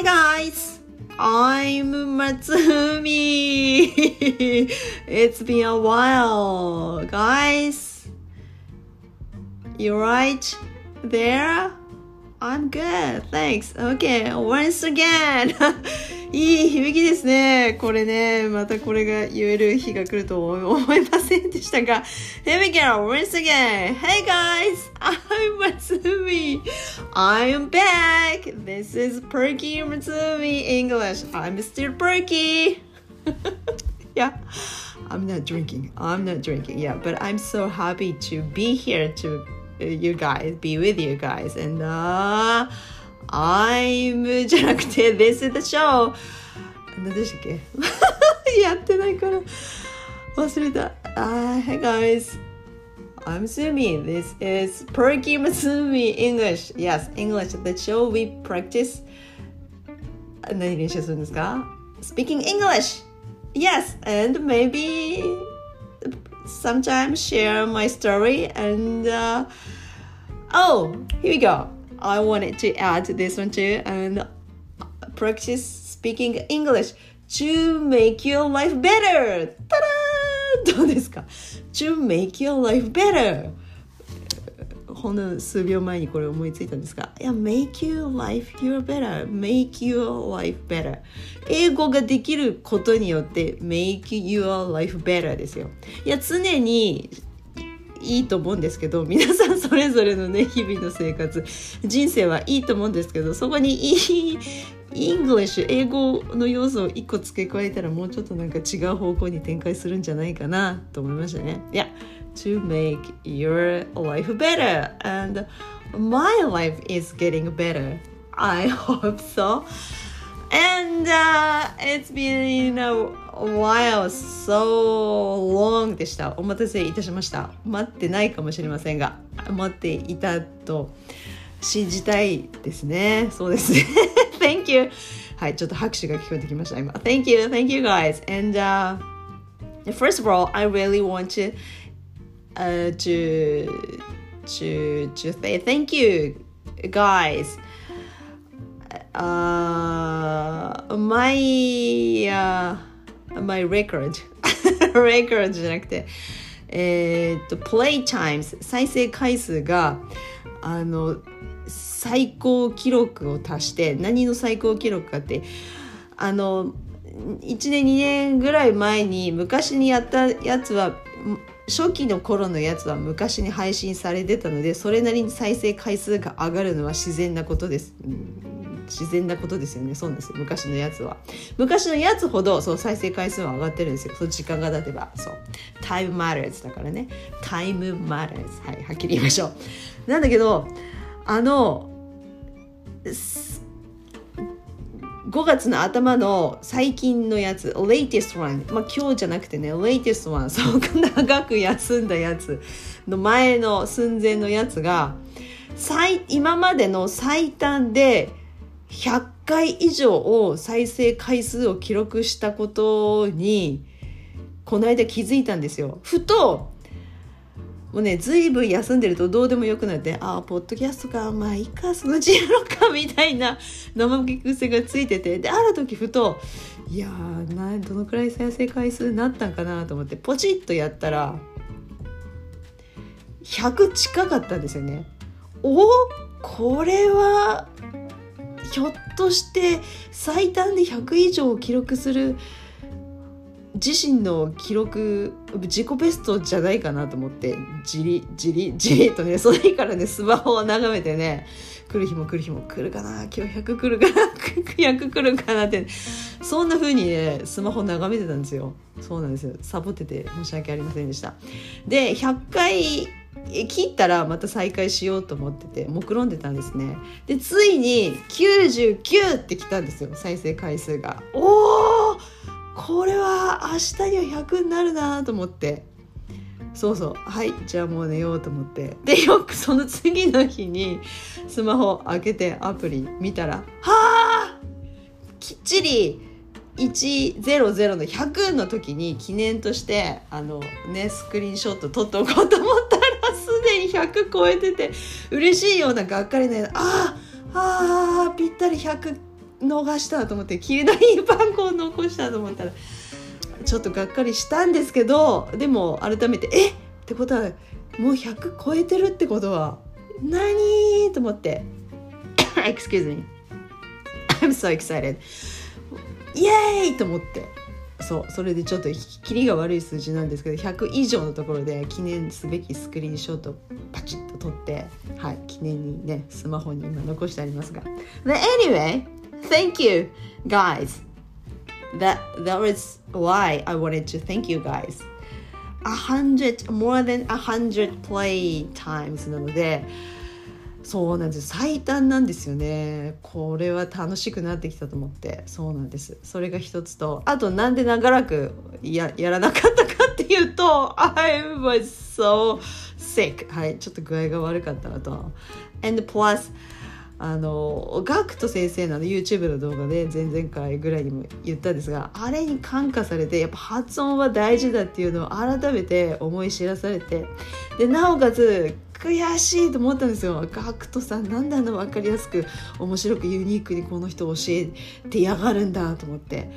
Hey guys, I'm Matsumi. it's been a while, guys. You right there? I'm good, thanks. Okay, once again. いい響きですね。これね、またこれが言える日が来ると思いませんでしたが。Here we go, once again. Hey guys, I'm Matsumi. I'm back. This is Perky Matsumi English. I'm still Perky. yeah. I'm not drinking. I'm not drinking. Yeah, but I'm so happy to be here to you guys, be with you guys. And uh, I'm じゃなくて This is the show. 何でしたっけやってないから忘れた。Uh, hey guys. I'm Sumi. This is Perky Matsumi English. Yes, English. The show we practice. 何練習するんですか Speaking English. Yes, and maybe sometimes share my story and uh, oh here we go I wanted to add this one too and practice speaking english to make your life better ただどうですか to make your life better ほんの数秒前にこれ思いついたんですが、いや、make your life your better, make your life better。英語ができることによって、make your life better ですよ。いや、常にいいと思うんですけど、皆さんそれぞれのね、日々の生活、人生はいいと思うんですけど、そこにいい、 English、英語の要素を一個付け加えたらもうちょっとなんか違う方向に展開するんじゃないかなと思いましたね。いや、to make your life better. And my life is getting better. I hope so. And uh, it's been a while, so long でした。お待たせいたしました。待ってないかもしれませんが、待っていたと信じたいですね。そうですね。Thank you. はい、ちょっと拍手が聞こえてきました、今。Thank you, thank you guys. And uh, first of all, I really want to uh, to to to say thank you guys uh my uh my record record じゃなくてえー、っと play times 再生回数があの最高記録を達して何の最高記録かってあの1年2年ぐらい前に昔にやったやつは初期の頃のやつは昔に配信されてたのでそれなりに再生回数が上がるのは自然なことです、うん、自然なことですよね。そうです。昔のやつは。昔のやつほどそう再生回数は上がってるんですよ。そう時間が経てば。そう。タイムマ matters だからね。タイムマ matters はいはっきり言いましょう。なんだけどあの5月の頭の最近のやつ latest one まあ今日じゃなくてね latest one そう長く休んだやつの前の寸前のやつが最今までの最短で100回以上を再生回数を記録したことにこの間気づいたんですよふともうね随分休んでるとどうでもよくなってああポッドキャストかまあいいかそのうちやろうかみたいな生癖がついててである時ふといやーなどのくらい再生回数になったんかなと思ってポチッとやったら100近かったんですよね。おこれはひょっとして最短で100以上を記録する自身の記録自己ベストじゃないかなと思ってじりじりじりとねその日からねスマホを眺めてね来る日も来る日も来るかな。今日100来るかな。100来るかなって。そんな風にねスマホ眺めてたんですよ。そうなんです。よサボってて申し訳ありませんでした。で100回切ったらまた再開しようと思ってて目論んでたんですね。でついに99ってきたんですよ。再生回数が。おおこれは明日には100になるなと思って。そうそう。はいじゃあもう寝ようと思って。でよくその次の日にスマホ開けてアプリ見たらはあきっちり100の100の時に記念としてあのねスクリーンショット撮っておこうと思ったらすでに100超えてて嬉しいようながっかりねあああぴったり100逃したと思って霧のいい番号残したと思ったらちょっとがっかりしたんですけどでも改めてえ？っってことはもう100超えてるってことは何？と思って。Excuse me. I'm so excited. イエーイと思って。そうそれでちょっとキリが悪い数字なんですけど100以上のところで記念すべきスクリーンショットパチッと撮ってはい記念にねスマホに今残してありますが。But anyway thank you guys. That that was why I wanted to thank you guys a hundred more than a hundred play times なのでそうなんです最短なんですよねこれは楽しくなってきたと思ってそうなんですそれが一つとあとなんで長らくややらなかったかっていうと I was so sick はいちょっと具合が悪かったなと and plus あのガクト先生の YouTube の動画で前々回ぐらいにも言ったんですがあれに感化されてやっぱ発音は大事だっていうのを改めて思い知らされてでなおかつ悔しいと思ったんですよ。ガクトさんなんであんな分かりやすく面白くユニークにこの人を教えてやがるんだと思って。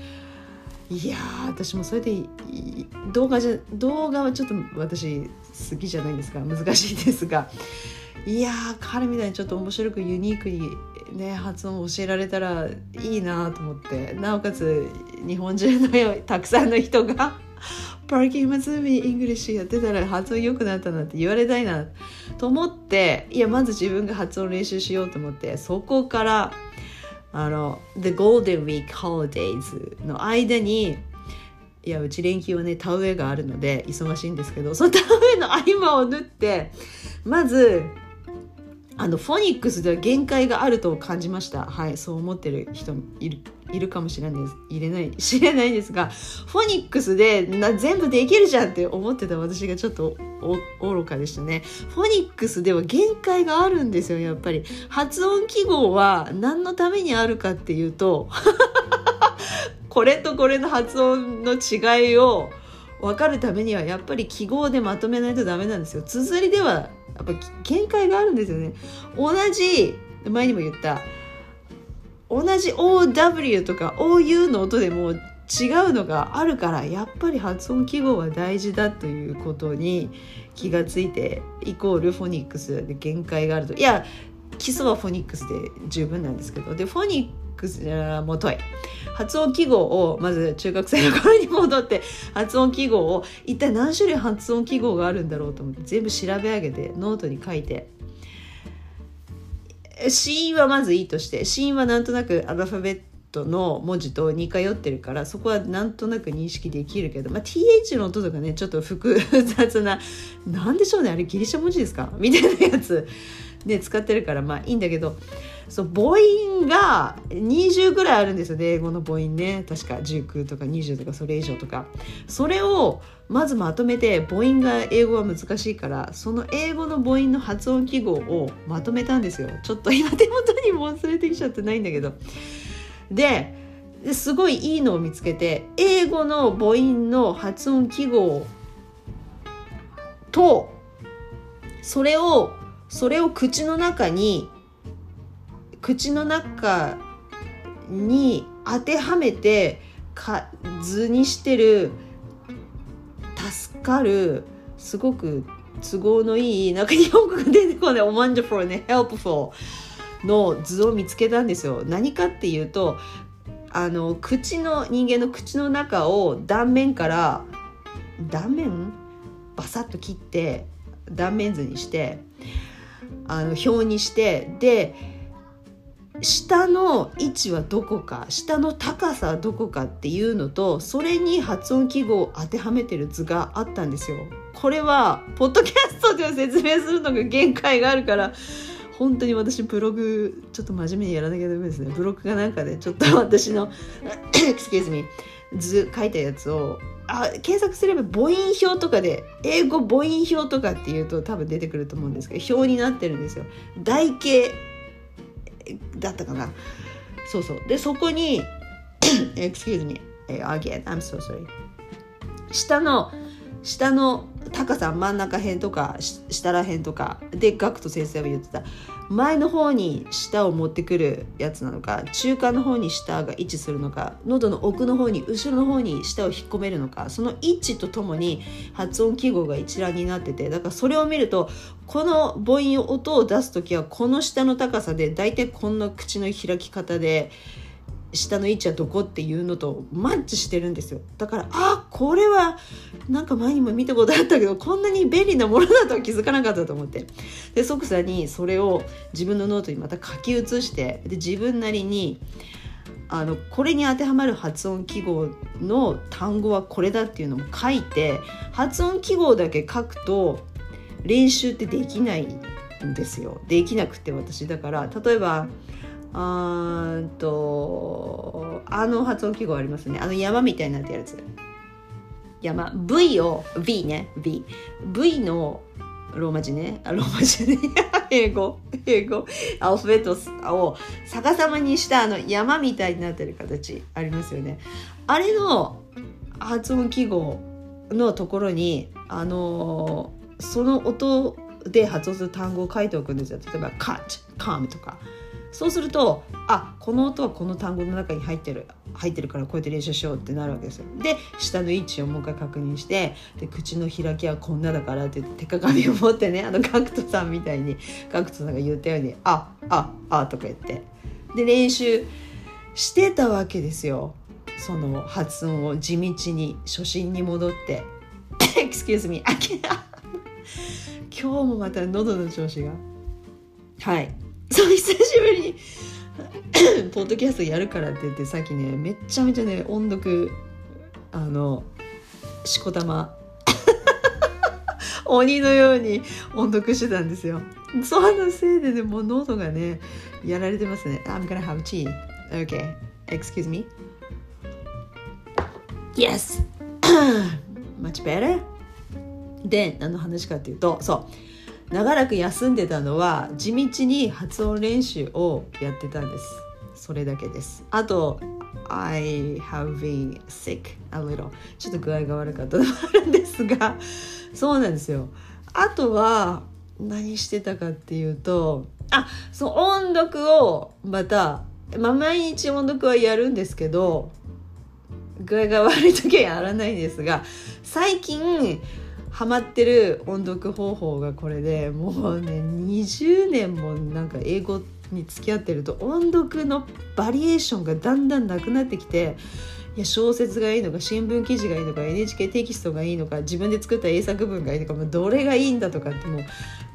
いや私もそれで動画じゃ動画はちょっと私好きじゃないんですが難しいですが。いや彼みたいにちょっと面白くユニークにね発音を教えられたらいいなと思ってなおかつ日本中のたくさんの人がパーキングマズーミイングリッシュやってたら発音良くなったなって言われたいなと思っていやまず自分が発音練習しようと思ってそこからあの The Golden Week Holidays の間にいやうち連休はね田植えがあるので忙しいんですけどその田植えの合間を縫ってまずあのフォニックスでは限界があると感じました。はいそう思ってる人いるいるかもしれないです。入れない 知れないですがフォニックスでな全部できるじゃんって思ってた私がちょっと愚かでしたね。フォニックスでは限界があるんですよやっぱり。発音記号は何のためにあるかっていうと これとこれの発音の違いを分かるためにはやっぱり記号でまとめないとダメなんですよ。綴りではやっぱ限界があるんですよね。同じ前にも言った。同じ OW とか OU の音でも違うのがあるからやっぱり発音記号は大事だということに気がついてイコールフォニックスで限界があると。いや基礎はフォニックスで十分なんですけど。でフォニックもとい発音記号をまず中学生の頃に戻って発音記号を一体何種類発音記号があるんだろうと思って全部調べ上げてノートに書いて。死因はまずいいとして死因はなんとなくアルファベットの文字と似通ってるからそこはなんとなく認識できるけど、まあ、TH の音とかねちょっと複雑な何でしょうねあれギリシャ文字ですか？みたいなやつで使ってるからまあいいんだけどそう母音が20ぐらいあるんですよね英語の母音ね。確か19とか20とかそれ以上とか。それをまずまとめて母音が英語は難しいからその英語の母音の発音記号をまとめたんですよ。ちょっと今手元にも忘れてきちゃってないんだけど。ですごいいいのを見つけて英語の母音の発音記号とそれをそれを口の中に口の中に当てはめてか図にしてる助かるすごく都合のいいなんか日本語が出てこない。wonderful ね。helpful の図を見つけたんですよ。何かっていうとあの口の人間の口の中を断面から断面バサッと切って断面図にしてあの表にしてで下の位置はどこか下の高さはどこかっていうのとそれに発音記号を当てはめてる図があったんですよ。これはポッドキャストで説明するのが限界があるから本当に私ブログちょっと真面目にやらなきゃダメですねブログがなんかで、ね、ちょっと私の excuse me 図書いたやつをあ検索すれば母音表とかで英語母音表とかっていうと多分出てくると思うんですけど表になってるんですよ。台形だったかなそうそうでそこに excuse me again I'm so sorry 下の下の高さ真ん中辺とか下ら辺とかでガクト先生は言ってた前の方に舌を持ってくるやつなのか中間の方に舌が位置するのか喉の奥の方に後ろの方に舌を引っ込めるのかその位置とともに発音記号が一覧になっててだからそれを見るとこの母音音を出す時はこの下の高さで大体こんな口の開き方で。下の位置はどこっていうのとマッチしてるんですよ。だからあこれはなんか前にも見たことあったけどこんなに便利なものだとは気づかなかったと思って。で即座にそれを自分のノートにまた書き写してで自分なりにあのこれに当てはまる発音記号の単語はこれだっていうのも書いて発音記号だけ書くと練習ってできないんですよ。できなくて私。だから例えばあーとあの発音記号ありますね。あの山みたいになってるやつ。山。V を V ね。V V のローマ字ね。あローマ字ね。英語。英語。アルファベットを逆さまにしたあの山みたいになってる形ありますよね。あれの発音記号のところにあのその音で発音する単語を書いておくんですよ。例えば cut, come とか。そうするとあこの音はこの単語の中に入ってる入ってるからこうやって練習しようってなるわけですよ。で下の位置をもう一回確認してで口の開きはこんなだからって手鏡を持ってねあのガクトさんみたいにガクトさんが言ったように「あああ」とか言って。で練習してたわけですよ。その発音を地道に初心に戻って「Excuse me 今日もまた喉の調子が。はい。そう久しぶりに ポッドキャストやるからって言ってさっきねめっちゃめちゃね音読あのしこたま 鬼のように音読してたんですよ。そのせいでねもう喉がねやられてますね。I'm gonna have tea. Okay. Excuse me. Yes. Much better. で何の話かっていうとそう。長らく休んでたのは地道に発音練習をやってたんです。それだけです。あと I have been sick a little ちょっと具合が悪かったのもあるんですがそうなんですよ。あとは何してたかっていうとあそう音読をまた、まあ、毎日音読はやるんですけど具合が悪い時はやらないんですが最近ハマってる音読方法がこれでもうね20年もなんか英語に付き合ってると音読のバリエーションがだんだんなくなってきていや小説がいいのか新聞記事がいいのか NHK テキストがいいのか自分で作った英作文がいいのかもうどれがいいんだとかってもう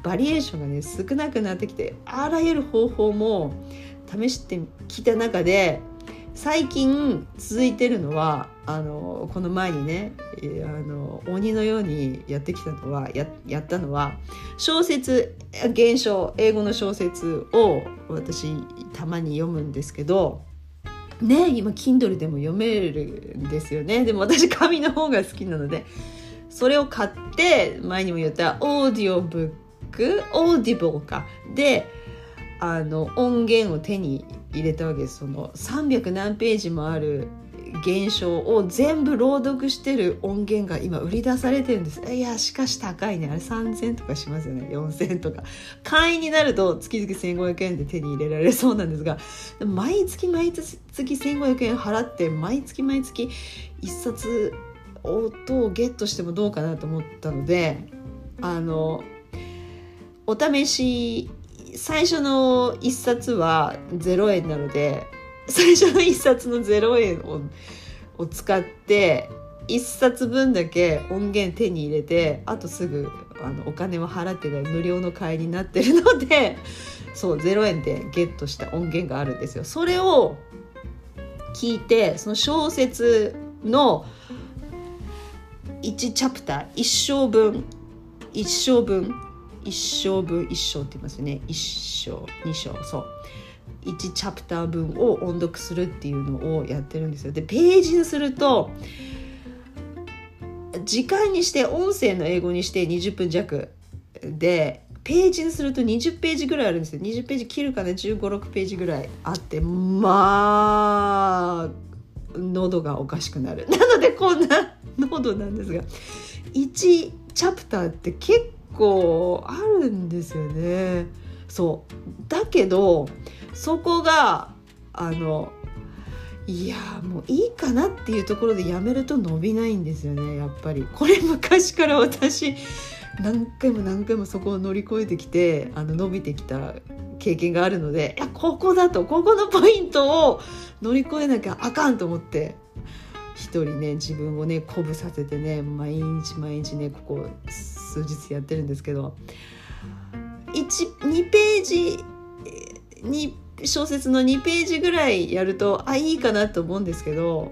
バリエーションがね少なくなってきてあらゆる方法も試してきた中で最近続いてるのはあのこの前にねあの鬼のようにやってきたのはややったのは小説原書英語の小説を私たまに読むんですけどね今 Kindle でも読めるんですよね。でも私紙の方が好きなのでそれを買って前にも言ったオーディオブックオーディブルか。であの音源を手に入れたわけです。その300何ページもある原書を全部朗読してる音源が今売り出されてるんです。いやしかし高いね。あれ3000とかしますよね。4000とか。会員になると月々1500円で手に入れられそうなんですが。毎月毎月1500円払って毎月毎月1冊音をゲットしてもどうかなと思ったのであのお試し最初の1冊は0円なので最初の1冊の0円をを使って1冊分だけ音源手に入れてあとすぐあのお金を払ってない無料の会になってるのでそう0円でゲットした音源があるんですよ。それを聞いてその小説の1チャプター1章分1章分1章分1章って言いますよね1章2章そう1チャプター分を音読するっていうのをやってるんですよ。でページにすると時間にして音声の英語にして20分弱でページにすると20ページぐらいあるんですよ。20ページ切るかな1 5 6ページぐらいあってまあ喉がおかしくなる。なのでこんな喉なんですが1チャプターって結構あるんですよね。そう。だけどそこがあのいやもういいかなっていうところでやめると伸びないんですよねやっぱり。これ昔から私何回も何回もそこを乗り越えてきてあの伸びてきた経験があるのでいやここだとここのポイントを乗り越えなきゃあかんと思って一人ね自分をね鼓舞させてね毎日毎日ねここ数日やってるんですけど2ページに小説の2ページぐらいやるとあいいかなと思うんですけど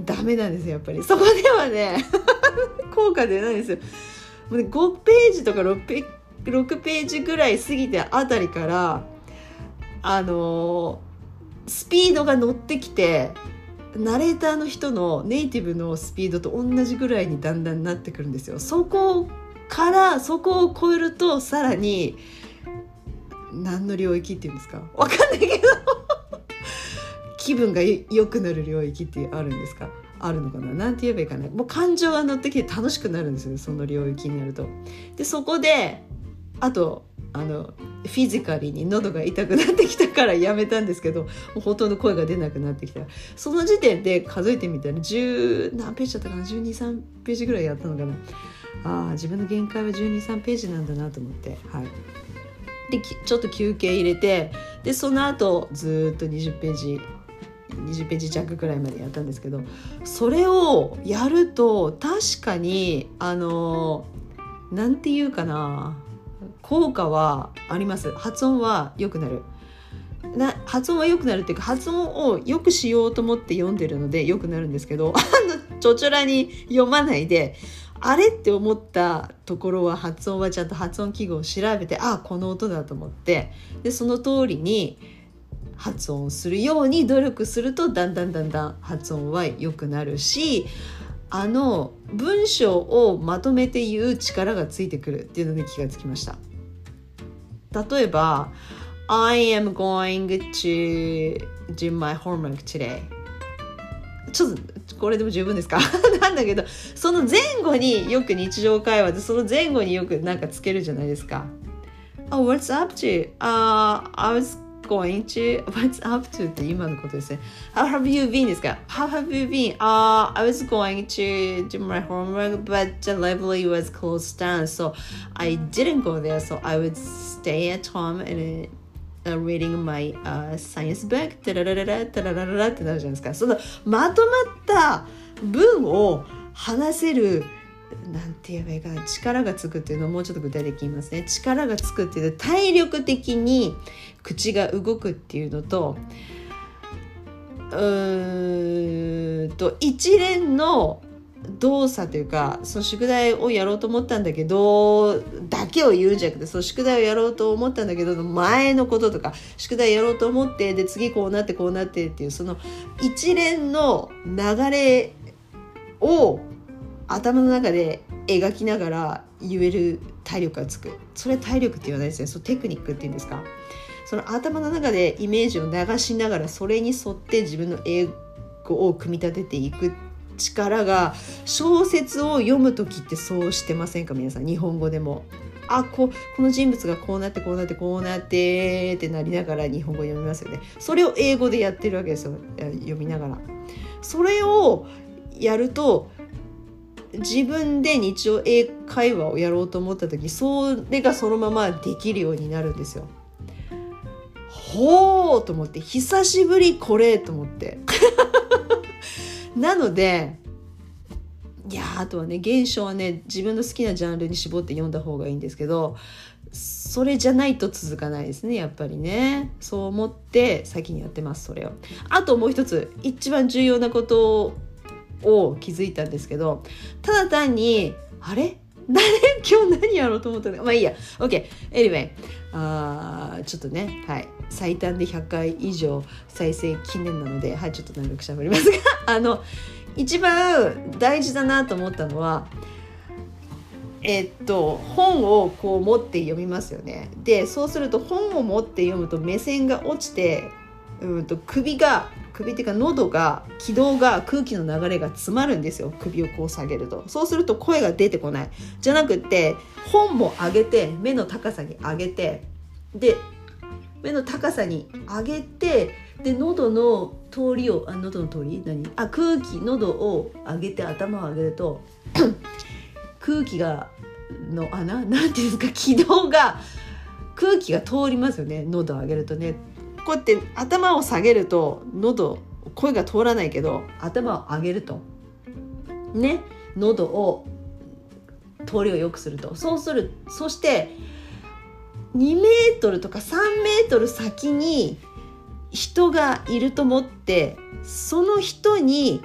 ダメなんですよやっぱりそこではね 効果出ないんですよ。もうね、5ページとか6ペ ,6 ページぐらい過ぎてあたりからあのー、スピードが乗ってきてナレーターの人のネイティブのスピードと同じぐらいにだんだんなってくるんですよ。そこからそこを超えるとさらに何の領域っていうんですか？わかんないけど。気分が良くなる領域ってあるんですか？あるのかな？なんて言えばいいかな？もう感情が乗ってきて楽しくなるんですよねその領域になると。でそこであとあのフィジカルに喉が痛くなってきたからやめたんですけどもうほとんど声が出なくなってきた。その時点で数えてみたら10何ページだったかな？123ページぐらいやったのかな？ああ自分の限界は123ページなんだなと思って。はい。でちょっと休憩入れてでその後ずっと20ページ20ページ弱くらいまでやったんですけどそれをやると確かにあの何て言うかな効果はあります。発音は良くなる。な発音は良くなるっていうか発音を良くしようと思って読んでるので良くなるんですけど あのちょちょらに読まないであれって思ったところは発音はちゃんと発音記号を調べてあこの音だと思ってでその通りに発音するように努力するとだんだんだんだん発音は良くなるしあの文章をまとめて言う力がついてくるっていうのに気がつきました。例えば I am going to do my homework today ちょっとこれでも十分ですかなんだけどその前後によく日常会話でその前後によくなんかつけるじゃないですか。Oh, what's up to? Uh, I was going to What's up to って今のことですね How have you been ですか How have you been? Uh, I was going to do my homework but the library was closed down so I didn't go there so I would stay at home and reading my uh, science book タララララタラララってなるじゃないですか。そのまとまった文を話せるなんて言えばいいかな力がつくっていうのをもうちょっと具体的に言いますね。力がつくっていうのは体力的に口が動くっていうのとうーんと一連の動作というかその宿題をやろうと思ったんだけどだけを言うんじゃなくてその宿題をやろうと思ったんだけど前のこととか宿題やろうと思ってで次こうなってこうなってっていうその一連の流れを頭の中で描きながら言える体力がつく。それ体力って言わないですね。そのテクニックっていうんですか？その頭の中でイメージを流しながらそれに沿って自分の英語を組み立てていく力が小説を読む時ってそうしてませんか？皆さん日本語でも。あここの人物がこうなってこうなってこうなってってなりながら日本語読みますよねそれを英語でやってるわけですよ読みながらそれをやると自分で日常英会話をやろうと思った時それがそのままできるようになるんですよ。ほうと思って久しぶりこれと思ってなのでいやあとはね現象はね自分の好きなジャンルに絞って読んだ方がいいんですけどそれじゃないと続かないですねやっぱりね。そう思って先にやってますそれを。あともう一つ一番重要なことを気づいたんですけどただ単にあれ？何 今日何やろうと思ったの？まあいいや。OK anyway あちょっとね。はい。最短で100回以上再生記念なのではいちょっと長くしゃべりますが あの一番大事だなと思ったのはえっと本をこう持って読みますよね。でそうすると本を持って読むと目線が落ちてうんと首が首っていうか喉が気道が空気の流れが詰まるんですよ。首をこう下げると。そうすると声が出てこない。じゃなくって本も上げて目の高さに上げてで目の高さに上げてで喉の通りをあ喉の通り？何？あ空気喉を上げて頭を上げると 空気がの穴？なんていうんですか気道が空気が通りますよね喉を上げるとね。こうやって頭を下げると喉声が通らないけど頭を上げると。ね？喉を通りを良くすると。そうするそして2メートルとか3メートル先に人がいると思ってその人に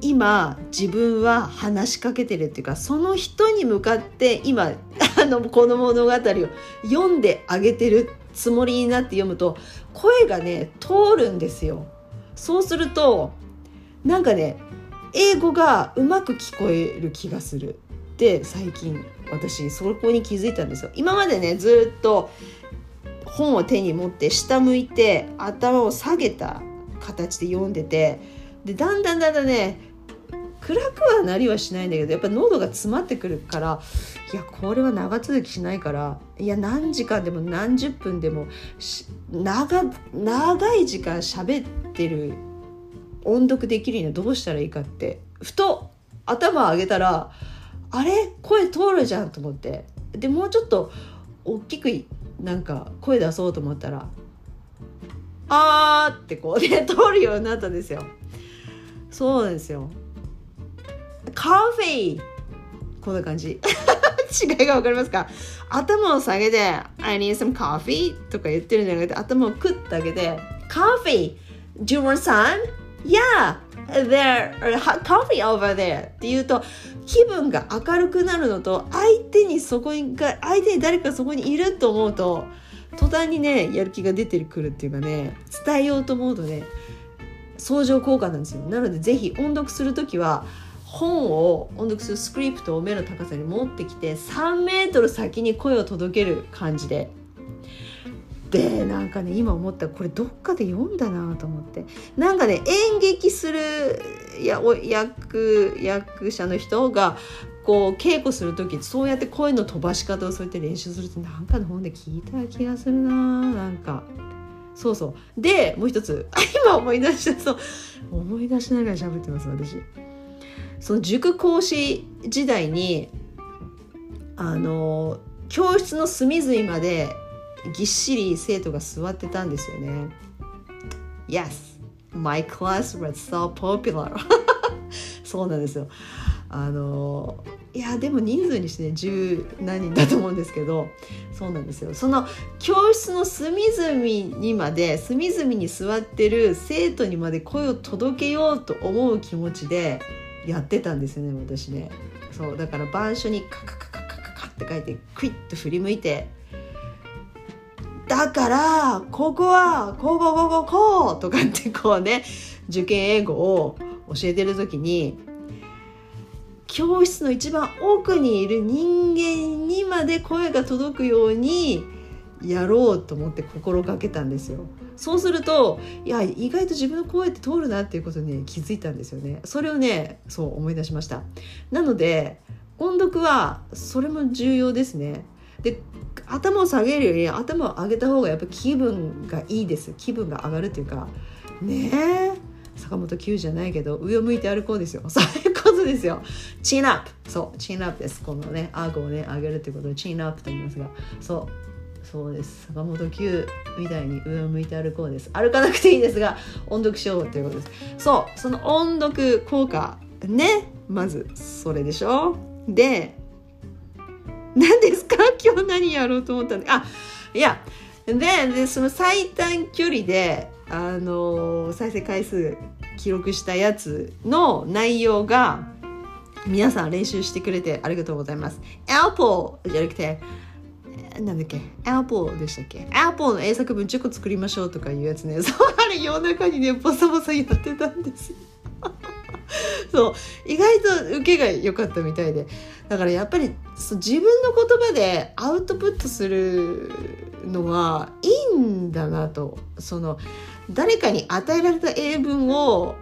今自分は話しかけてるっていうかその人に向かって今 あのこの物語を読んであげてるつもりになって読むと声がね通るんですよ。そうするとなんかね英語がうまく聞こえる気がするって最近私そこに気づいたんですよ。今までねずっと本を手に持って下向いて頭を下げた形で読んでてでだんだんだんだんね暗くはなりはしないんだけどやっぱ喉が詰まってくるからいやこれは長続きしないからいや何時間でも何十分でも長長い時間喋ってる音読できるにはどうしたらいいかってふと頭上げたらあれ？声通るじゃんと思ってでもうちょっと大きくなんか声出そうと思ったら「あー」ってこうね 通るようになったんですよそうなんですよカフェこんな感じ 違いが分かりますか？頭を下げて「I need some coffee」とか言ってるんじゃなくて頭をクッと上げて「Coffee! Do you want some? Yeah! There! Coffee over there!」って言うと気分が明るくなるのと相手にそこにが相手に誰かそこにいると思うと途端にねやる気が出てくるっていうかね伝えようと思うとね相乗効果なんですよなのでぜひ音読する時は本を音読するスクリプトを目の高さに持ってきて3メートル先に声を届ける感じででなんかね今思ったこれどっかで読んだなと思って。なんかね演劇するやお役役者の人がこう稽古する時そうやって声の飛ばし方をそうやって練習するとなんかの本で聞いた気がするななんか。そうそう。でもう一つ。今思い出したそう。思い出しながら喋ってます私。その塾講師時代にあの教室の隅々までぎっしり生徒が座ってたんですよね。Yes, my class was so popular. そうなんですよ。あのいやでも人数にしてね十何人だと思うんですけどそうなんですよその教室の隅々にまで隅々に座ってる生徒にまで声を届けようと思う気持ちでやってたんですよね私ねそうだから板書にカカカカカカカって書いてクイッと振り向いてだからここはこうこうこうこうこうとかってこうね受験英語を教えてる時に教室の一番奥にいる人間にまで声が届くようにやろうと思って心がけたんですよ。そうするといや意外と自分の声って通るなっていうことに、気づいたんですよね。それをねそう思い出しました。なので音読はそれも重要ですね。で頭を下げるより頭を上げた方がやっぱ気分がいいです。気分が上がるっていうかねえ坂本九じゃないけど上を向いて歩こうですよ。そういうことですよ。チンアップ。そうチンアップです。このね顎をね上げるっていうことをチンアップと言いますがそうそうです。坂本九みたいに上を向いて歩こうです。歩かなくていいですが音読しようということです。そうその音読効果ねまずそれでしょ。で何ですか？今日何やろうと思ったんであいやででその最短距離であの再生回数記録したやつの内容が皆さん練習してくれてありがとうございます。Apple じゃなくてなんだっけ ?Apple でしたっけ ?Apple の英作文10個作りましょうとかいうやつね。そうあれ夜中にねボサボサやってたんですよ。そう意外と受けが良かったみたいでだからやっぱり自分の言葉でアウトプットするのはいいんだなとその誰かに与えられた英文を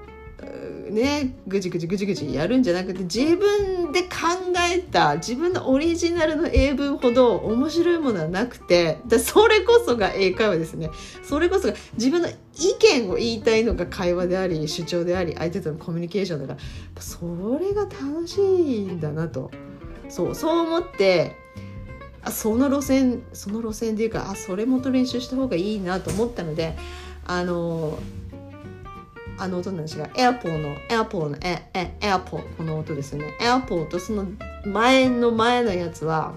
ねぐじぐじぐじぐじやるんじゃなくて自分で考えた自分のオリジナルの英文ほど面白いものはなくてでそれこそが英会話ですね。それこそが自分の意見を言いたいのが会話であり主張であり相手とのコミュニケーションだからそれが楽しいんだなと。そうそう思ってあその路線その路線でいうかあそれもと練習した方がいいなと思ったのであのあの音なんですが Apple の Apple のええ Apple この音ですよね。Apple とその前の前のやつは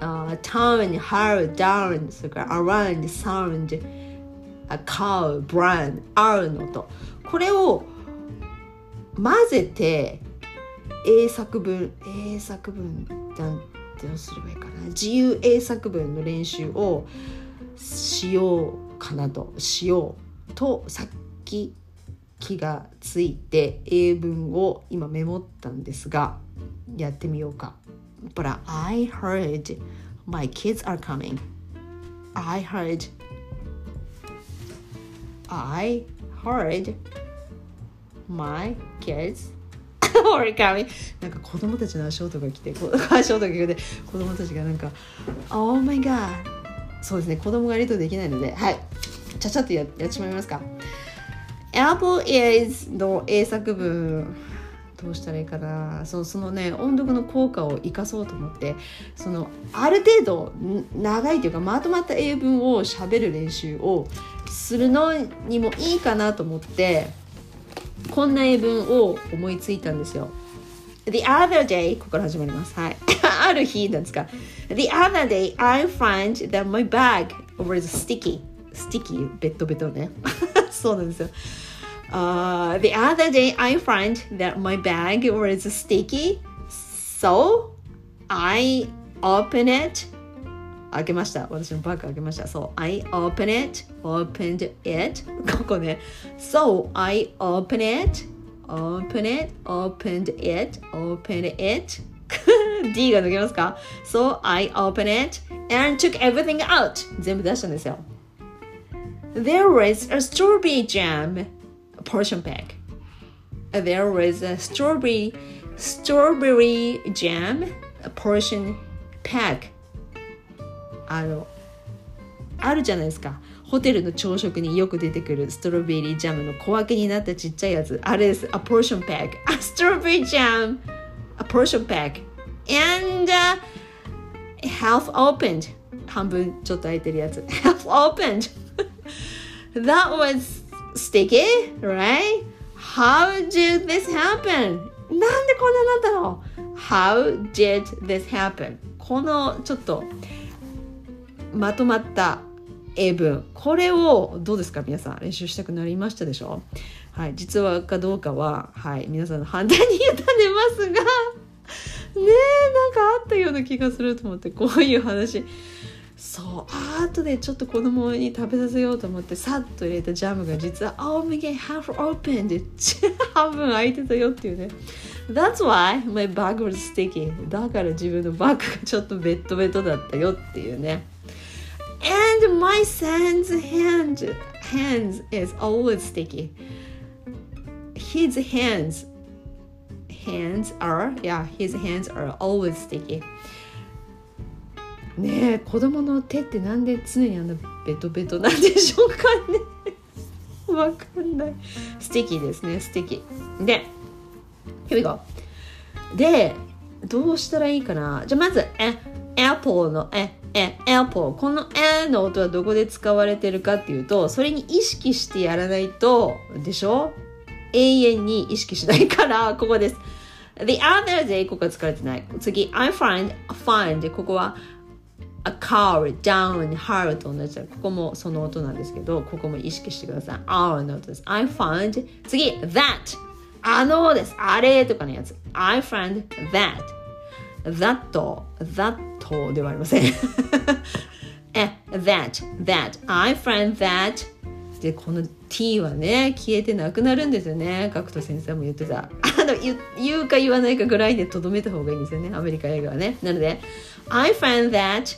uh, turn, hard, down それから around, sound, a cow, brand, R の音これを混ぜて英作文英作文なんてどうすればいいかな自由英作文の練習をしようかなとしようとさっき気がついて英文を今メモったんですがやってみようか。But I heard my kids are coming. I heard I heard my kids are coming なんか子供たちの足音が来て 足音が来て子供たちがなんか Oh my god そうですね子供がリとできないのではい。ちゃちゃっとややってしまいますか。Apple is の英作文どうしたらいいかな。そのそのね音読の効果を生かそうと思ってそのある程度長いというかまとまった英文をしゃべる練習をするのにもいいかなと思ってこんな英文を思いついたんですよ。The other day ここから始まります。はい。ある日なんですか。The other day I find that my bag was sticky. sticky ベッドベトね。そうなんですよ。Uh, the other day I find that my bag was sticky, so I open it. 開けました。私のバッグ開けました。そう、I open it, opened it. ここね。So I open it, open it, opened it, opened it. D が抜けますか ?So I open it and took everything out. 全部出したんですよ。There was a strawberry jam portion pack. There was a strawberry strawberry jam portion pack. あのあるじゃないですか。ホテルの朝食によく出てくるストロベリージャムの小分けになったちっちゃいやつ。あれです。アポーションペックあストロベリージャムアポーションペック and、uh, half 半分ちょっと空いてるやつ。Half opened. That was sticky right? How did this happen? なんでこんななったの？How did this happen? このちょっとまとまった英文。これをどうですか？皆さん練習したくなりましたでしょ？はい。実話かどうかははい。皆さんの判断に委ねますが。ねえなんかあったような気がすると思ってこういう話。そう。あとでちょっと子供に食べさせようと思ってさっと入れたジャムが実は「Oh my god half open」で 半分開いてたよっていうね。That's why my bag was sticky だから自分のバッグがちょっとベッドベットだったよっていうね。And my son's hand hands is always sticky his hands hands are yeah his hands are always sticky ねえ子供の手ってなんで常にあんなベトベトなんでしょうかねわかんない素敵ですね素敵で Here we go でどうしたらいいかなじゃあまずえ Apple のええ Apple このえの音はどこで使われてるかっていうとそれに意識してやらないとでしょ？永遠に意識しないから ここです。The other day ここは使われてない。次 I find find ここは a car down hard と同じだ。ここもその音なんですけどここも意識してください。R の音です。I found 次 that あのです。あれとかのやつ。I found that that that ではありません え that that I found that でこの t はね消えてなくなるんですよね角田先生も言ってた あの言言うか言わないかぐらいでとどめた方がいいんですよねアメリカ映画はねなので I found that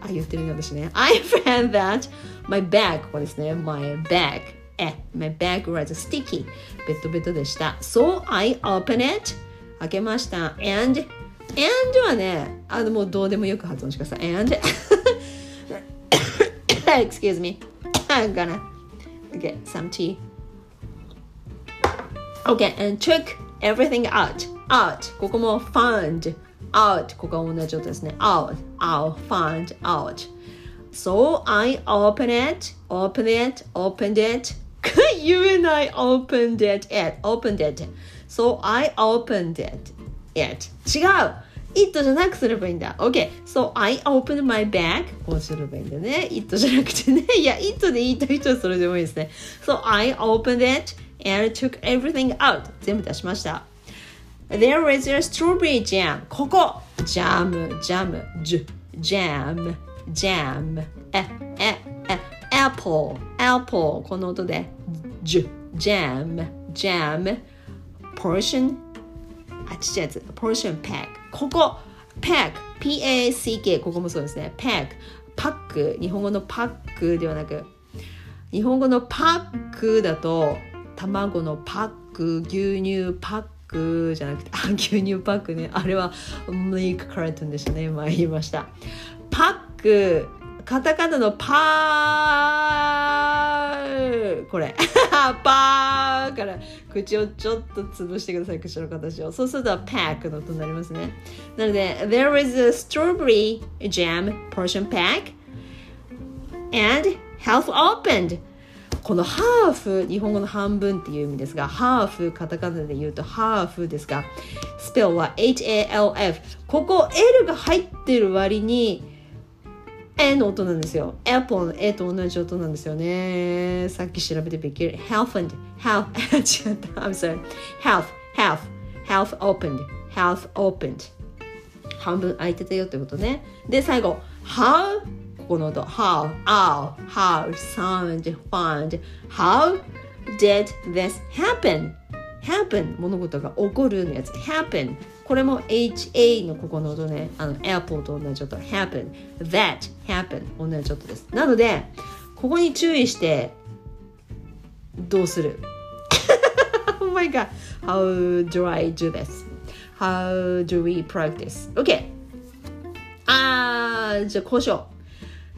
あ、言ってるね、私ね。I found that my bag, ここですね。my bag. え、my bag was sticky. ベッドベッドでした。So I open it. 開けました。and, and はね、あの、もうどうでもよく発音してください。and, excuse me. I'm gonna get some tea. Okay, and took everything out. out. ここも found. out. ここは同じ音ですね。out, out, found, out. So I open it, open it, opened it. you and I opened it, it, opened it. So I opened it, it. 違う it じゃなくすればいいんだ。OK. So I opened my bag. こうすればいいんだね。it じゃなくてね。いや、it で言いたい人はそれでもいいですね。So I opened it and took everything out. 全部出しました。There is a strawberry jam. ここ。ジャム、ジャム、ジュ、ジャム、ジャム。え、え、え、apple、apple。この音で。ジュ、ジャム、ジャム。portion あ、ちっちゃいやつ。portion pack。ここ。pack。p-a-c-k。ここもそうですね。pack。パック。日本語のパックではなく。日本語のパックだと卵のパック牛乳パックじゃなくてあ牛乳パックねあれは milk carton でしたね今言いましたパックカタカナのパーこれ。パーから口をちょっと潰してください。口の形を。そうするとパックの音になりますね。なので There is a strawberry jam portion pack and health opened. このハーフ日本語の半分っていう意味ですがハーフカタカナで言うとハーフですがスペルは HALF ここ L が入ってる割に A の音なんですよ Apple の A と同じ音なんですよねさっき調べてびっくり Health and Health 違った I'm sorry Health Health Health opened Health opened 半分空いてたよってことねで最後 How ここの音 how, how, how, sound, find how did this happen? happen 物事が起こるのやつ happen これも HA のここの音ねあの Apple と同じ音 happen that happen 同じ音ですなのでここに注意してどうする Oh my god how do I do this how do we practice?Okay. あーじゃあこうしよ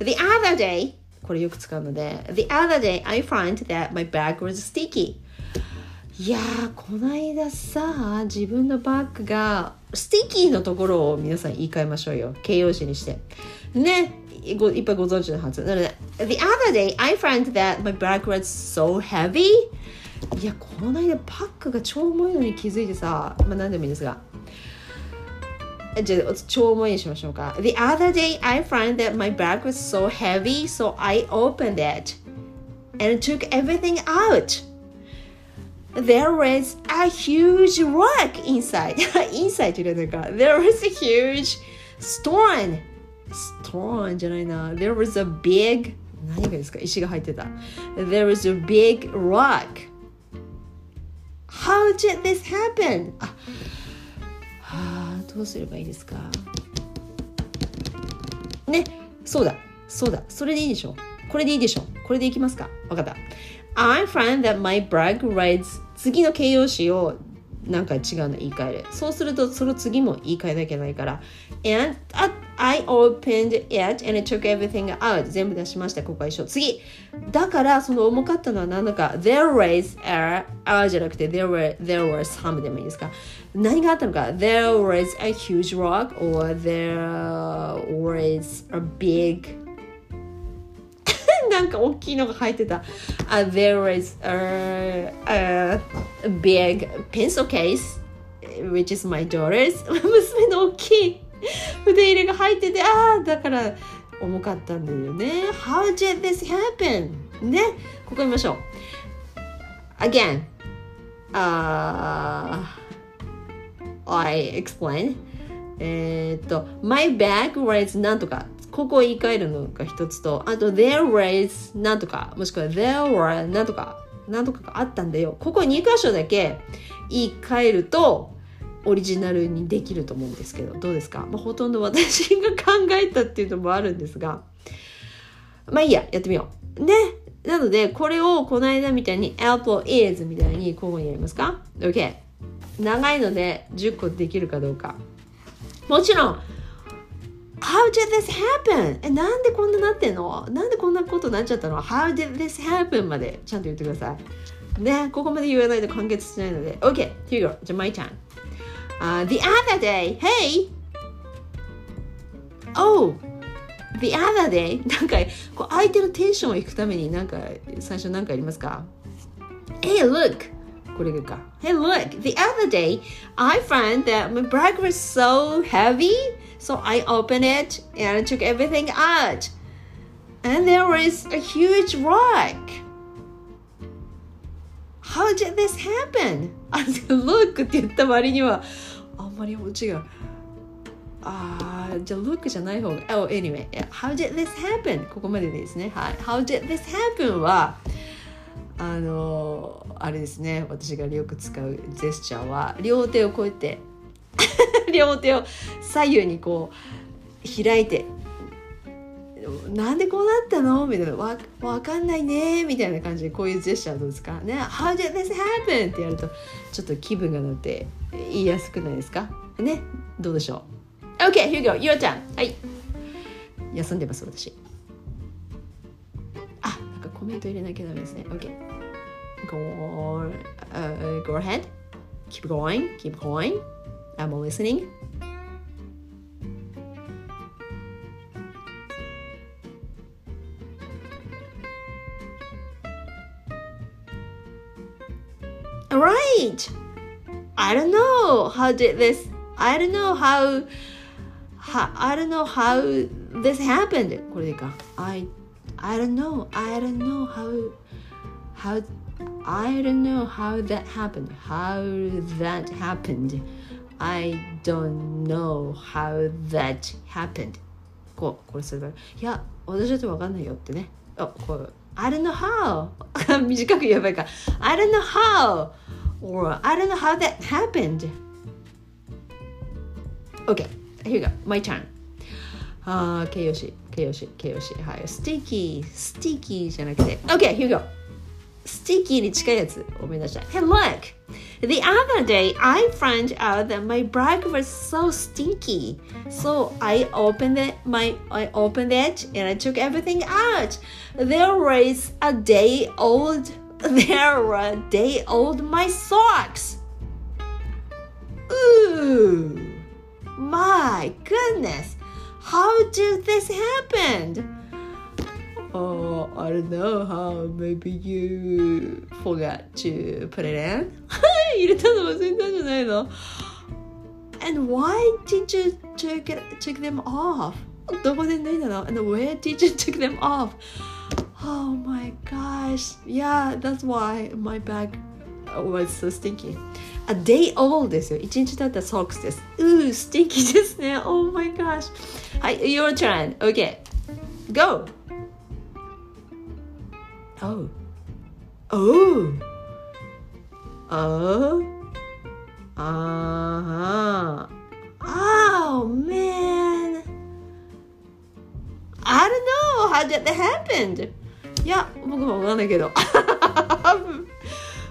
う The other day これよく使うので The other day I find that my bag was sticky いやーこないださ自分のバッグがスティキーのところを皆さん言い換えましょうよ形容詞にしてねごいっぱいご存知のはずなので The other day I find that my bag was so heavy いやこの間パックが超重いのに気づいてさまあ何でもいいですがじゃあ超重いにしましょうか The other day I found that my bag was so heavy so I opened it and took everything out There was a huge rock inside inside 入れないか There was a huge stone stone じゃないな There was a big 何がですか石が入ってた There was a big rock How did this happen? あはあどうすればいいですかねそうだそうだそれでいいでしょこれでいいでしょこれでいきますかわかった I find that my brag rides 次の形容詞をなんか違うの言い換えるそうするとその次も言い換えなきゃいけないから and I opened it and it took everything out 全部出しましたここは一緒次だからその重かったのは何だか there was a, a じゃなくて there were, there were some でもいいですか何があったのか there was a huge rock or there was a big なんか大きいのが入ってた。Uh, there was a, a big pencil case, which is my daughter's. 娘の大きい筆入れが入ってて、ああ、だから重かったんだよね。How did this happen? ね、ここ見ましょう。Again, uh, I explain. えっと、My bag was なんとか。ここを言い換えるのが一つと、あと there was なんとか、もしくは there were なんとか、なんとかがあったんだよ。ここ2箇所だけ言い換えるとオリジナルにできると思うんですけどどうですか、まあ、ほとんど私が考えたっていうのもあるんですが。まあいいややってみよう。ね？なのでこれをこの間みたいに Apple is みたいに交互にやりますか ?OK 長いので10個できるかどうか。もちろん How did this happen? え、なんでこんななってんのなんでこんなことになっちゃったの ?How did this happen? までちゃんと言ってください。ね、ここまで言わないと完結しないので。OK, here you go. じゃあ、my turn. The other day, hey! Oh! The other day? なんか、こう相手のテンションをいくためになんか最初何かありますか ?Hey, look! これか。Hey, look! The other day, I found that my bag was so heavy So I opened it and took everything out. And there was a huge rock. How did this happen? あ、look って言った割にはあんまり違う。あーじゃあ look じゃない方が。Oh, anyway. How did this happen? ここまでですね。はい。How did this happen? は、あのあれですね。私がよく使うジェスチャーは、両手をこうやって 両手を左右にこう開いてなんでこうなったの？みたいな。わわかんないね。みたいな感じでこういうジェスチャーどうですか？ね How did this happen? ってやるとちょっと気分が乗って言いやすくないですか？ねどうでしょう ?OK, here you go, your turn. はい。休んでます私。あなんかコメント入れなきゃダメですね。OK go, uh, go ahead. Keep going keep going. I'm listening. Alright! I don't know how did this I don't know how, how I don't know how this happened これでいいか I I don't know I don't know how how I don't know how that happened how that happened I don't know how that happened こうこれすればいや私だって分かんないよってねあこう I don't know how 短く言えばいいか I don't know how or I don't know how that happened OK here you go my turn あ形容詞形容詞形容詞はいスティキースティキーじゃなくて OK here you go スティキーに近いやつを目指した Hey look The other day, I found out that my bag was so stinky. So I opened it, my I opened it and I took everything out. There was a day old there were a day old my socks. Ooh. My goodness. How did this happen? Oh, I don't know how. Maybe you forgot to put it in. 入れたの忘れたんじゃないの And why did you take, it, take them off? どこで脱いだの And where did you take them off? Oh my gosh. Yeah, that's why my bag was so stinky. A day old ですよ。一日経った socks です。うー、stinky ですね。Oh my gosh. はい、your turn. Okay. Go! Oh. Oh. Oh. Uh-huh. Oh man. I don't know how did that happen. いや、僕もわかんないけど。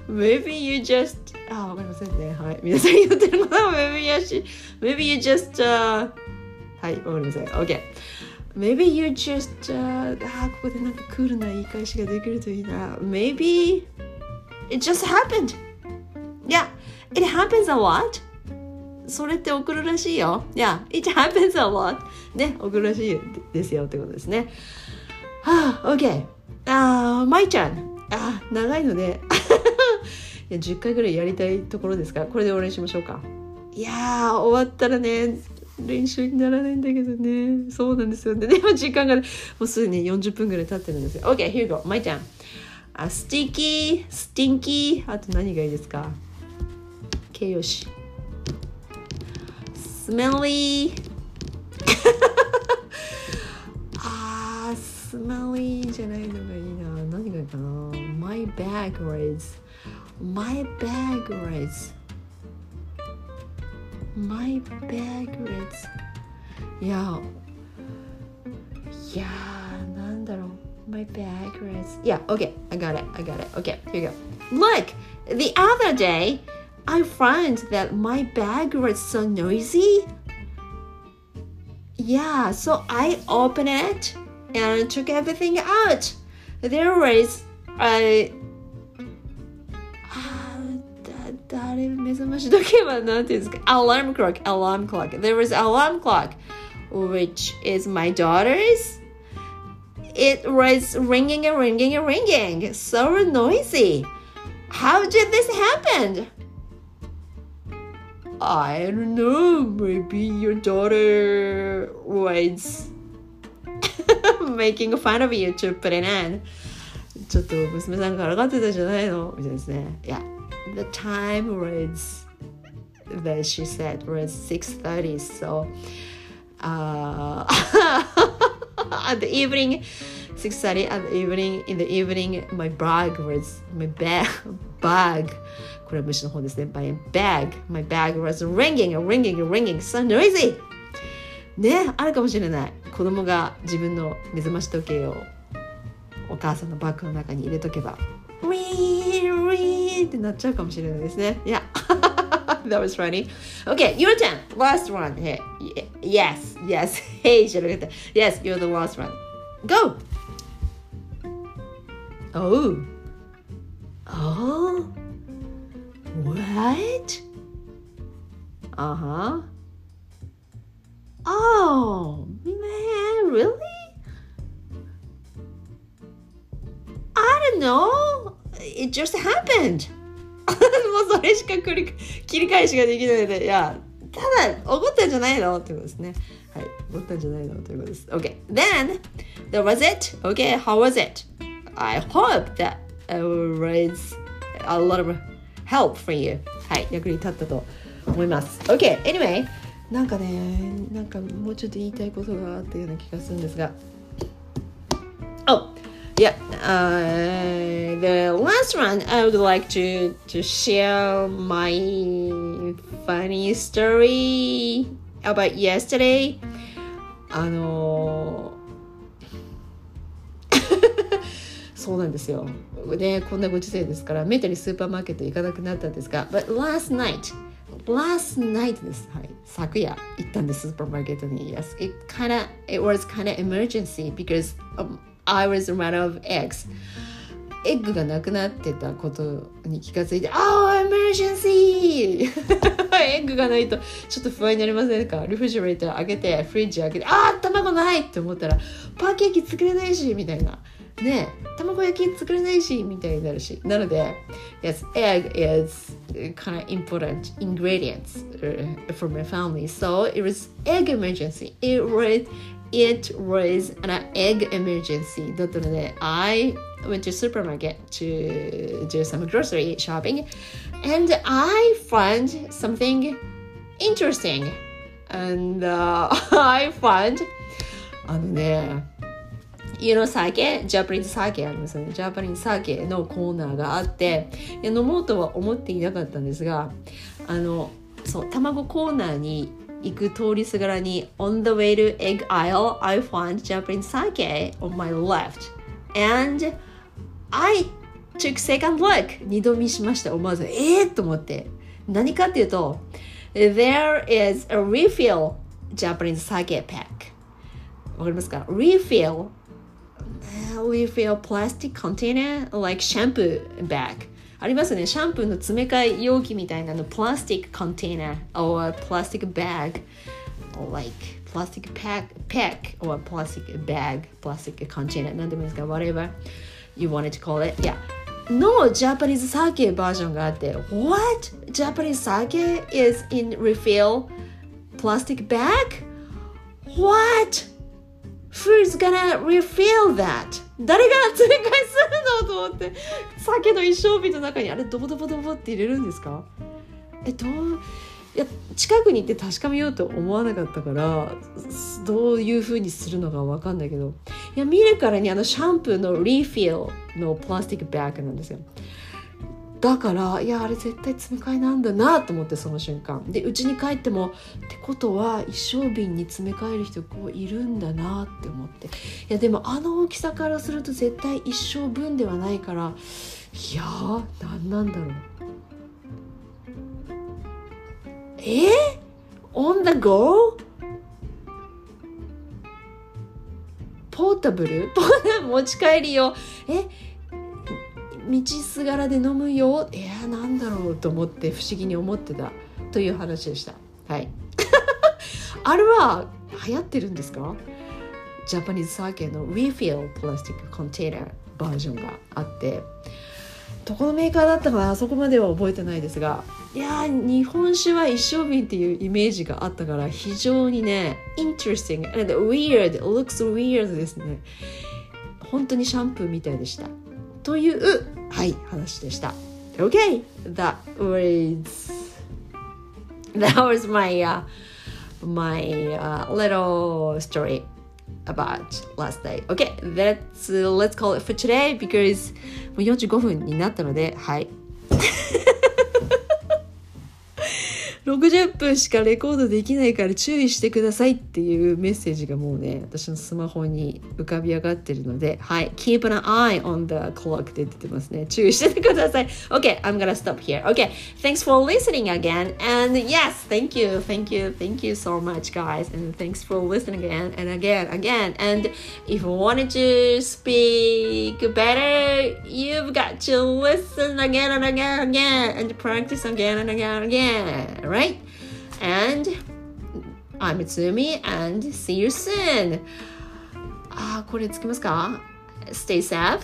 Maybe you just あ、わかりませんね。はい。皆さん言ってることは Maybe you, just, maybe you just、uh, はい、わかりません。OK。 Maybe you just、uh, あここでなんかクールな言い返しができるといいな。Maybe it just happened. Yeah, it happens a lot. それって送るらしいよ。Yeah, it happens a lot. ね、送るらしいですよってことですね。はあ、OK。あ、uh, まいちゃん。あ、長いので いや10回ぐらいやりたいところですから、これで終わりにしましょうか。いやー、終わったらね、練習にならないんだけどね。そうなんですよね。でも時間が、ね、もうすでに40分ぐらい経ってるんですよ。OK, here you go. My turn. あ、 sticky、stinky。あと何がいいですか？形容詞。 smelly。あー、 smelly じゃないのがいいな。何がいいかな ?My bag was My bag was my baglets いやいやなんだろう my baglets yeah okay I got it I got it okay here you go look the other day I found that my bag was so noisy yeah so I opened it and took everything out there was a 目覚まし時計はなんていうんですか alarm clock alarm clock there was alarm clock which is my daughter's it was ringing and ringing and ringing so noisy how did this happen I don't know maybe your daughter was making fun of you to put it in ちょっと娘さんからかってたじゃないのみたいですね。いや、 the time was that she said was 6.30 so uh, at the evening 6.30 at the evening in the evening my bag was my bag bag これは虫の方ですね my bag my bag was ringing and ringing and ringing so noisy ねあるかもしれない子供が自分の目覚まし時計をお母さんのバッグの中に入れとけばウィーンウィーン 」ってなっちゃうかもしれないですね。Yeah. that was funny. Okay, your turn. Last one. Hey. Yes, yes. Hey, should have Yes, you're the last one. Go. Oh. Oh. What? Uh huh. Oh, man, really? I don't know. It just happened. もうそれしか繰り切り返しができないので、いや、ただ、怒ったんじゃないのってことですね。はい、怒ったんじゃないのということです。OK then, that was it. OK, how was it? I hope that it was a lot of help for you. はい、役に立ったと思います。OK, anyway, なんかね、なんかもうちょっと言いたいことがあったような気がするんですが。Oh! yeah uh, the last one i would like to to share my funny story about yesterday あのそうなんですよでこんなご時世ですからめったにスーパーマーケット行かなくなったんですが but last night last night です。はい。昨夜行ったんです、スーパーマーケットに。Yes, it kinda, it was kinda emergency because、um, I was run of eggs エッグがなくなってたことに気がついて「ああエマージェンシー!」エッグがないとちょっと不安になりませんか？リフジュレーター開けてフリッジ開けて「ああ卵ない!」って思ったらパンケーキ作れないしみたいな。ね卵焼き作れないしみたいになるし。なので Yes, egg is kind of important ingredients for my family. So it was egg emergency. It was it was an egg emergency だったので I went to supermarket to do some grocery shopping and I found something interesting and uh, I found あのね家の酒ジャパニーズ酒ありますよねジャパニーズ酒のコーナーがあって飲もうとは思っていなかったんですがあのそう卵コーナーに行く通りすがらに On the way to egg aisle I found Japanese sake on my left and I took second look 二度見しました思わずえー、と思って何かっていうと There is a refill Japanese sake pack わかりますか Refill refill plastic container like shampoo bag ありますね。シャンプーの詰め替え容器みたいなの、plastic container or plastic bag or like plastic pack, pack or plastic bag, plastic container なんでもいいですか whatever you wanted to call it. Yeah. のジャパニーズサーケバージョンがあって What? Japanese sake is in refill plastic bag? What? Who's gonna refill that? 誰が追加するのと思って。酒の一生瓶の中にあれドボドボドボって入れるんですか？えどういや近くに行って確かめようと思わなかったからどういうふうにするのか分かんないけど。いや見るからにあのシャンプーのリフィルのプラスティックバッグなんですよ。だからいやあれ絶対詰め替えなんだなと思ってその瞬間。で家に帰ってもってことは一生瓶に詰め替える人こういるんだなって思って。いやでもあの大きさからすると絶対一生分ではないからいやー何なんだろう。え？ー、on the go? ポータブル持ち帰りよ。え？道すがらで飲むよ。いやなんだろうと思って不思議に思ってたという話でした。はい。あれは流行ってるんですか？ジャパニーズサーケの Refill プラスティックコンテナバージョンがあって。どこのメーカーだったかなあそこまでは覚えてないですがいや日本酒は一生瓶っていうイメージがあったから非常にね interesting and weird. Looks weird ですね。本当にシャンプーみたいでした。というはい話でした OK that was that was my、uh, my、uh, little story about last day. Okay, let's uh, let's call it for today because もう45分になったので、はい。 60分しかレコードできないから注意してくださいっていうメッセージがもうね私のスマホに浮かび上がってるのではい Keep an eye on the clock って出てますね注意しててください OK I'm gonna stop here OK thanks for listening again and yes thank you thank you thank you so much guys and thanks for listening again and again again and if you wanted to speak better you've got to listen again and again and again and practice again and again and again right right? And I'm Tsumi and see you soon. あ、これつきますか ?Stay safe.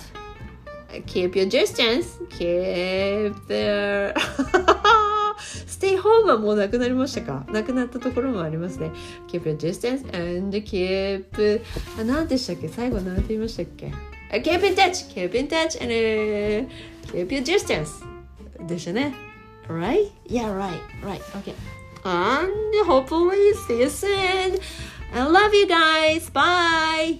Keep your distance. Keep the Stay home はもうなくなりましたかなくなったところもありますね。Keep your distance and keep あ、何でしたっけ最後何て言いましたっけ ?Keep in touch! Keep in touch and、keep your distance でしたね。Right? Yeah, right, right. Okay. And hopefully see you soon. I love you guys. Bye.